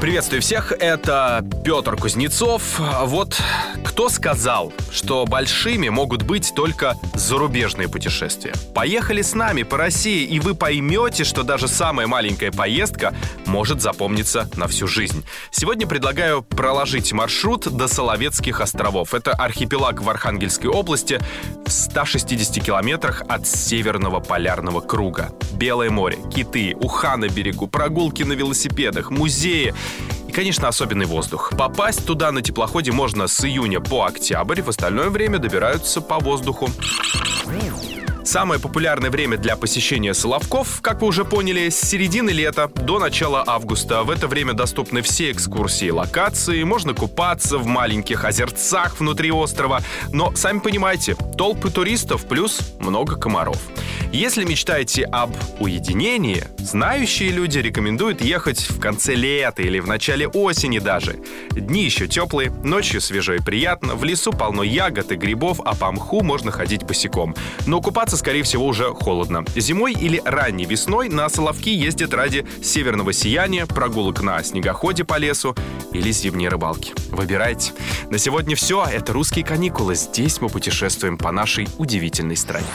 Приветствую всех, это Петр Кузнецов. Вот кто сказал, что большими могут быть только зарубежные путешествия? Поехали с нами по России, и вы поймете, что даже самая маленькая поездка может запомниться на всю жизнь. Сегодня предлагаю проложить маршрут до Соловецких островов. Это архипелаг в Архангельской области в 160 километрах от Северного полярного круга. Белое море, киты, уха на берегу, прогулки на велосипедах, музеи и, конечно, особенный воздух. Попасть туда на теплоходе можно с июня по октябрь, в остальное время добираются по воздуху. Самое популярное время для посещения Соловков, как вы уже поняли, с середины лета до начала августа. В это время доступны все экскурсии и локации, можно купаться в маленьких озерцах внутри острова. Но, сами понимаете, толпы туристов плюс много комаров. Если мечтаете об уединении, знающие люди рекомендуют ехать в конце лета или в начале осени даже. Дни еще теплые, ночью свежо и приятно, в лесу полно ягод и грибов, а по мху можно ходить босиком. Но купаться, скорее всего, уже холодно. Зимой или ранней весной на Соловки ездят ради северного сияния, прогулок на снегоходе по лесу или зимней рыбалки. Выбирайте. На сегодня все. Это «Русские каникулы». Здесь мы путешествуем по нашей удивительной стране.